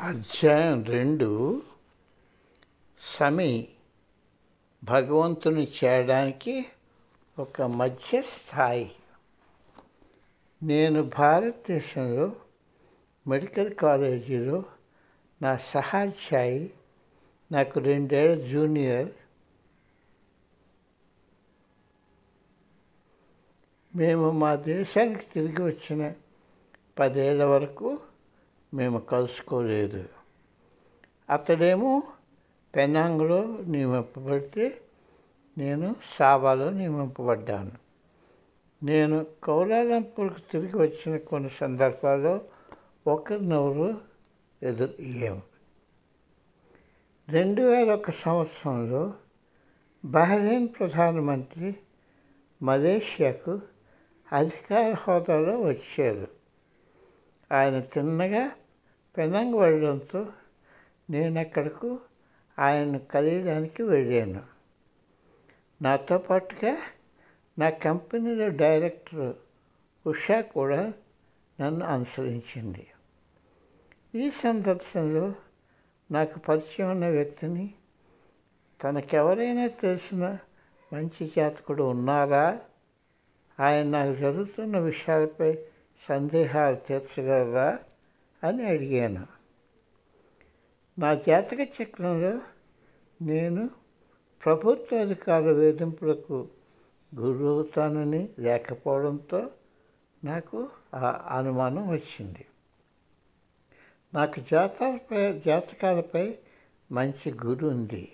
అధ్యాయం రెండు. సమీ భగవంతుని చేయడానికి ఒక మధ్య స్థాయి నేను భారతదేశంలో మెడికల్ కాలేజీలో నా సహాధ్యాయి నాకు రెండేళ్ళ జూనియర్. మేము మా దేశానికి తిరిగి వచ్చిన పదేళ్ళ వరకు మేము కలుసుకోలేదు. అతడేమో పెనాంగ్లో నియమింపబడితే నేను సాబాలో నియమింపబడ్డాను. నేను కౌలాలంపూర్కి తిరిగి వచ్చిన కొన్ని సందర్భాల్లో ఒకరినొకరు ఎదురు అయ్యాము రెండు వేల ఒక సంవత్సరంలో బహ్రెయిన్ ప్రధానమంత్రి మలేషియాకు అధికార హోదాలో వచ్చారు. ఆయన తిన్నగా పెనంగ్ వెళ్ళడంతో నేను అక్కడకు ఆయన్ను కలియడానికి వెళ్ళాను. నాతో పాటుగా నా కంపెనీలో డైరెక్టర్ ఉషా కూడా నన్ను అనుసరించింది. ఈ సందర్శనలో నాకు పరిచయం ఉన్న వ్యక్తిని తనకెవరైనా తెలిసిన మంచి జాతకుడు ఉన్నారా? ఆయన నాకు జరుగుతున్న విషయాలపై సందేహాలు తీర్చగలరా? అని అడిగాను. నా జాతక చక్రంలో నేను ప్రభుత్వ అధికారుల వేధింపులకు గురవుతానని లేకపోవడంతో నాకు ఆ అనుమానం వచ్చింది. నాకు జాతకాలపై జాతకాలపై మంచి గురి ఉంది.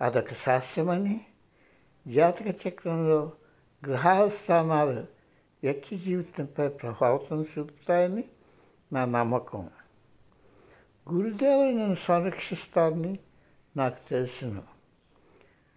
అదొక శాస్త్రమని జాతక చక్రంలో గ్రహాల స్థానాలు వ్యక్తి జీవితంపై ప్రభావితం చూపుతాయని నా నమ్మకం. గురుదేవుడు నన్ను సంరక్షిస్తారని నాకు తెలుసును.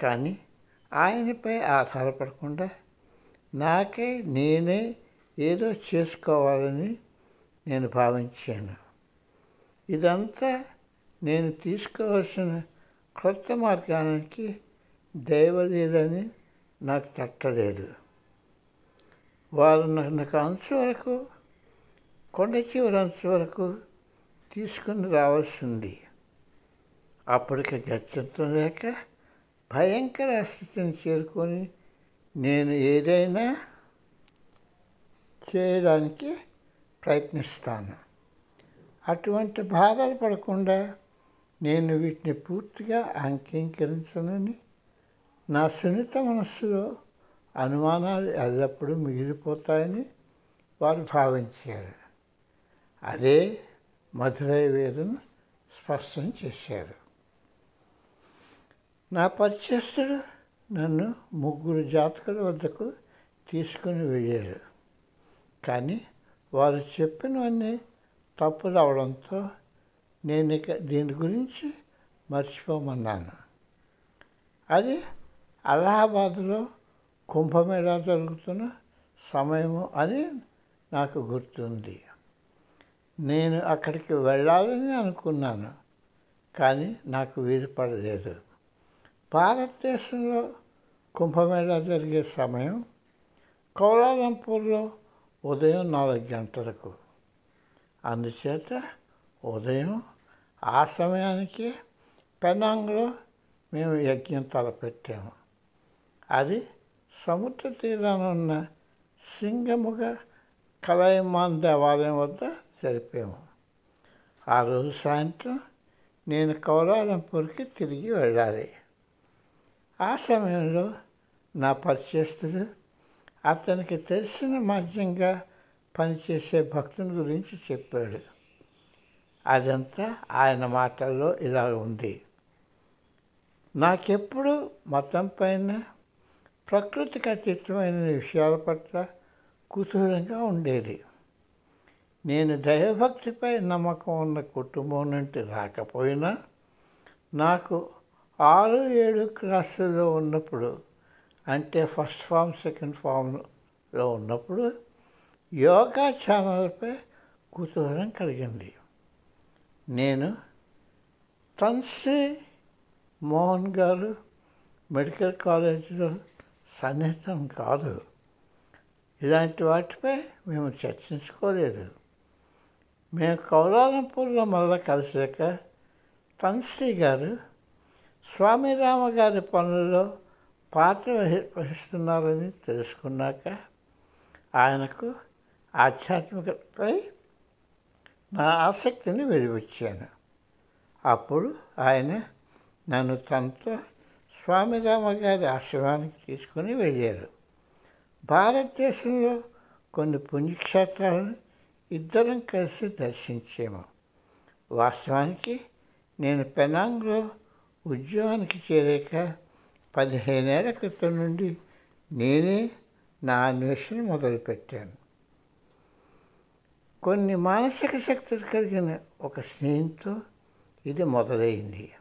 కానీ ఆయనపై ఆధారపడకుండా నాకే నేనే ఏదో చేసుకోవాలని నేను భావించాను. ఇదంతా నేను తీసుకోవాల్సిన క్రొత్త మార్గానికి దైవలేదని నాకు తట్టలేదు. వారు నాకు అంచు వరకు కొండ చివరంత వరకు తీసుకుని రావాల్సింది. అప్పటికి గచ్చంతం లేక భయంకర స్థితిని చేరుకొని నేను ఏదైనా చేయడానికి ప్రయత్నిస్తాను. అటువంటి బాధలు పడకుండా నేను వీటిని పూర్తిగా అంకీకరించనని నా సున్నిత మనస్సులో అనుమానాలు ఎల్లప్పుడూ మిగిలిపోతాయని వారు భావించారు. అదే మధురై వేదను స్పష్టం చేశారు. నా పరిచయస్తుడు నన్ను ముగ్గురు జాతకుల వద్దకు తీసుకుని వెళ్ళారు. కానీ వారు చెప్పినవన్నీ తప్పులు అవడంతో నేను ఇక దీని గురించి మర్చిపోమన్నాను. అది అలహాబాద్లో కుంభమేళా జరుగుతున్న సమయము అని నాకు గుర్తుంది. నేను అక్కడికి వెళ్ళాలని అనుకున్నాను కానీ నాకు వీలు పడలేదు. భారతదేశంలో కుంభమేళా జరిగే సమయం కౌలాలంపూర్లో ఉదయం నాలుగు గంటలకు. అందుచేత ఉదయం ఆ సమయానికి పెనాంగ్లో మేము యజ్ఞం తలపెట్టాము. అది సముద్ర తీరాన ఉన్న సింగముగ కలయమాన్ దేవాలయం వద్ద జరిపాము ఆ రోజు సాయంత్రం నేను కౌలాలంపూర్కి తిరిగి వెళ్ళాలి. ఆ సమయంలో నా పరిచయస్తుడు అతనికి తెలిసిన మాధ్యంగా పనిచేసే భక్తుని గురించి చెప్పాడు. అదంతా ఆయన మాటల్లో ఇలా ఉంది. నాకెప్పుడు మతం పైన ప్రకృతికి అతీతమైన విషయాల పట్ల కుతూహలంగా ఉండేది. నేను దైవభక్తిపై నమ్మకం ఉన్న కుటుంబం నుండి రాకపోయినా నాకు ఆరు ఏడు క్లాసులో ఉన్నప్పుడు అంటే ఫస్ట్ ఫామ్ సెకండ్ ఫామ్లో ఉన్నప్పుడు యోగా ఛానల్పై కుతూహలం కలిగింది. నేను తన్సీ మోహన్ గారు మెడికల్ కాలేజీలో సన్నిహితం కాదు. ఇలాంటి వాటిపై మేము చర్చించుకోలేదు. మేము కౌలాలంపూర్లో మళ్ళా కలిసాక తన్శ్రీ గారు స్వామిరామ గారి పనుల్లో పాత్ర వహి వహిస్తున్నారని తెలుసుకున్నాక ఆయనకు ఆధ్యాత్మికతపై నా ఆసక్తిని వెలివచ్చాను. అప్పుడు ఆయన నన్ను తనతో స్వామిరామ గారి ఆశ్రమానికి తీసుకుని వెళ్ళారు. భారతదేశంలో కొన్ని పుణ్యక్షేత్రాలను ఇద్దరం కలిసి దర్శించాము. వాస్తవానికి నేను పెనాంగ్లో ఉద్యోగానికి చేరాక పదిహేనేళ్ళ క్రితం నుండి నేనే నా అన్వేషణ మొదలుపెట్టాను. కొన్ని మానసిక శక్తులు కలిగిన ఒక స్నేహితుతో ఇది మొదలైంది.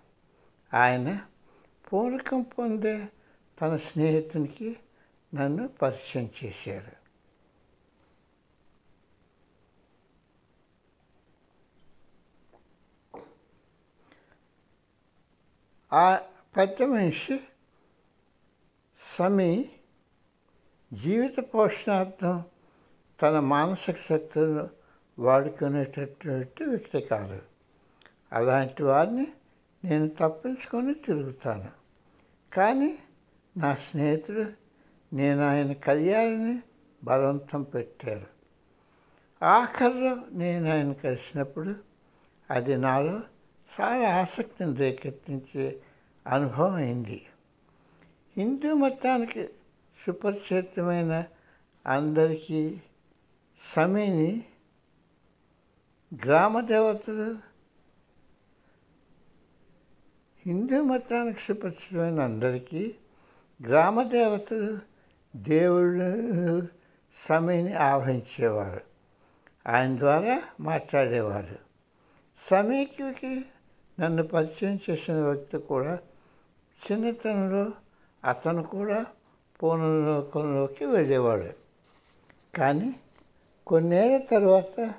ఆయన పూర్వకం పొందే తన స్నేహితునికి నన్ను పరిచయం చేశారు. ఆ పెద్ద మనిషి సమీ జీవిత పోషణార్థం తన మానసిక శక్తులను వాడుకునేటటువంటి వ్యక్తి కాదు. అలాంటి వారిని నేను తప్పించుకొని తిరుగుతాను. కానీ నా స్నేహితుడు నేను ఆయన కళ్యాణాన్ని బలవంతం పెట్టారు. ఆఖరిలో నేను ఆయన కలిసినప్పుడు అది నాలో చాలా ఆసక్తిని రేకెత్తించే అనుభవం అయింది. హిందూ మతానికి సుపరిచితమైన అందరికీ సమీని గ్రామ దేవతలు. హిందూ మతానికి సుపరిచితమైన అందరికీ గ్రామ దేవతలు దేవుళ్ళు సమీని ఆవహించేవారు ఆయన ద్వారా మాట్లాడేవారు. సమీకి నన్ను పరిచయం చేసిన వ్యక్తి కూడా చిన్నతనంలో అతను కూడా పూర్ణలోకంలోకి వెళ్ళేవాడు. కానీ కొన్నేళ్ళ తర్వాత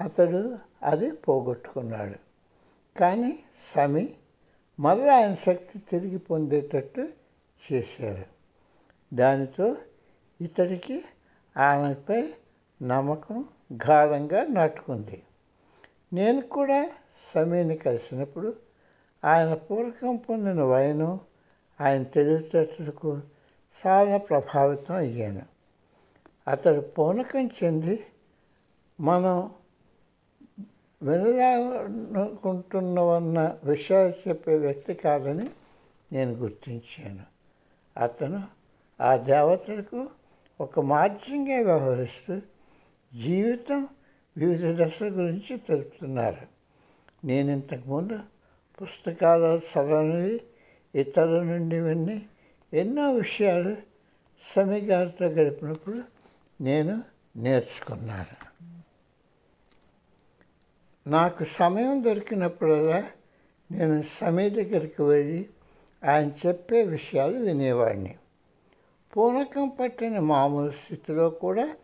అతడు అది పోగొట్టుకున్నాడు. కానీ సమీ మళ్ళీ ఆయన శక్తి తిరిగి పొందేటట్టు చేశారు దానితో ఇతడికి ఆమెపై నమ్మకం గాఢంగా నాటుకుంది. నేను కూడా సమీని కలిసినప్పుడు ఆయన పూర్వకం పొందిన వైనం ఆయన తెలివితేటలకు చాలా ప్రభావితం అయ్యాను. అతడు పూనకం చెంది మనం వినడాలనుకుంటున్నవన్న విషయాలు చెప్పే వ్యక్తి కాదని నేను గుర్తించాను. అతను ఆ దేవతలకు ఒక మాధ్యంగా వ్యవహరిస్తూ జీవితం వివిధ దశల గురించి తెలుపుతున్నారు. నేను ఇంతకుముందు పుస్తకాలు చదవనివి ఇతరుల నుండి విన్ని ఎన్నో విషయాలు సమీ గారితో గడిపినప్పుడు నేను నేర్చుకున్నాను. నాకు సమయం దొరికినప్పుడల్లా నేను సమీ దగ్గరికి వెళ్ళి ఆయన చెప్పే విషయాలు వినేవాడిని. పూనకం పట్టిన మామూలు స్థితిలో కూడా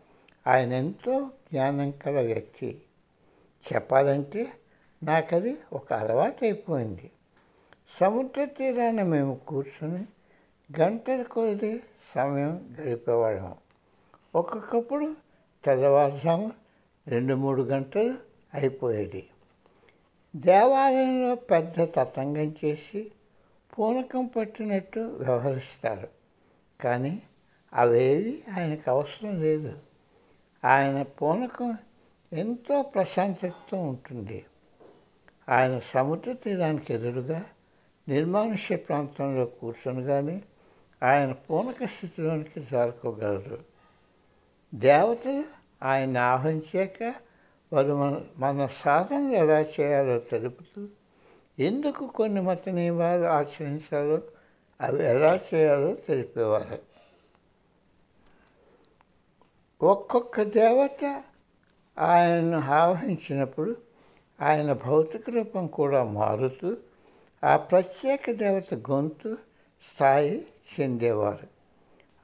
ఆయన ఎంతో జ్ఞానం కల వ్యక్తి. చెప్పాలంటే నాకు అది ఒక అలవాటు అయిపోయింది సముద్ర తీరాన మేము కూర్చొని గంటల కొద్ది సమయం గడిపేవాళ్ళం. ఒక్కొక్కప్పుడు తెల్లవారుజాము రెండు మూడు గంటలు అయిపోయేది. దేవాలయంలో పెద్ద తతంగం చేసి పూనకం పట్టినట్టు వ్యవహరిస్తారు. కానీ అవేవి ఆయనకు అవసరం లేదు. ఆయన పూనకం ఎంతో ప్రశాంతతతో ఉంటుంది. ఆయన సముద్ర తీరానికి ఎదురుగా నిర్మానుష్య ప్రాంతంలో కూర్చొని కానీ ఆయన పూనక స్థితిలోనికి జారుకోగలరు. దేవతలు ఆయన ఆహ్వానించాక వారు మన మన సాధనలు ఎలా చేయాలో తెలుపుతూ ఎందుకు కొన్ని మత నియమాలు ఆచరించాలో అవి ఎలా చేయాలో తెలిపేవారు. ఒక్కొక్క దేవత ఆయనను ఆవహించినప్పుడు ఆయన భౌతిక రూపం కూడా మారుతూ ఆ ప్రత్యేక దేవత గొంతు స్థాయి చెందేవారు.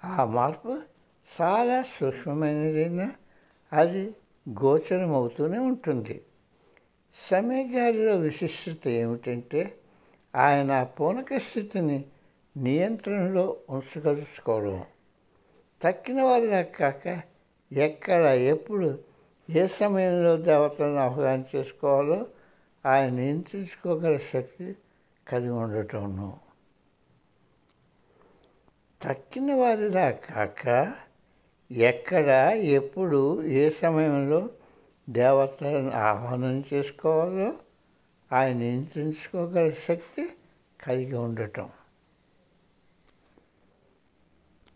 ఆ మార్పు చాలా సూక్ష్మమైనదైనా అది గోచరమవుతూనే ఉంటుంది. సమయగాలిలో విశిష్టత ఏమిటంటే ఆయన పూనక స్థితిని నియంత్రణలో ఉంచగలుచుకోవడం తక్కిన వాళ్ళ కాక ఎక్కడ ఎప్పుడు ఏ సమయంలో దేవతలను ఆహ్వానం చేసుకోవాలో ఆయన నియంత్రించుకోగల శక్తి కలిగి ఉండటంను తక్కిన వారిలా కాక ఎక్కడ ఎప్పుడు ఏ సమయంలో దేవతలను ఆహ్వానం చేసుకోవాలో ఆయన నియంత్రించుకోగల శక్తి కలిగి ఉండటం.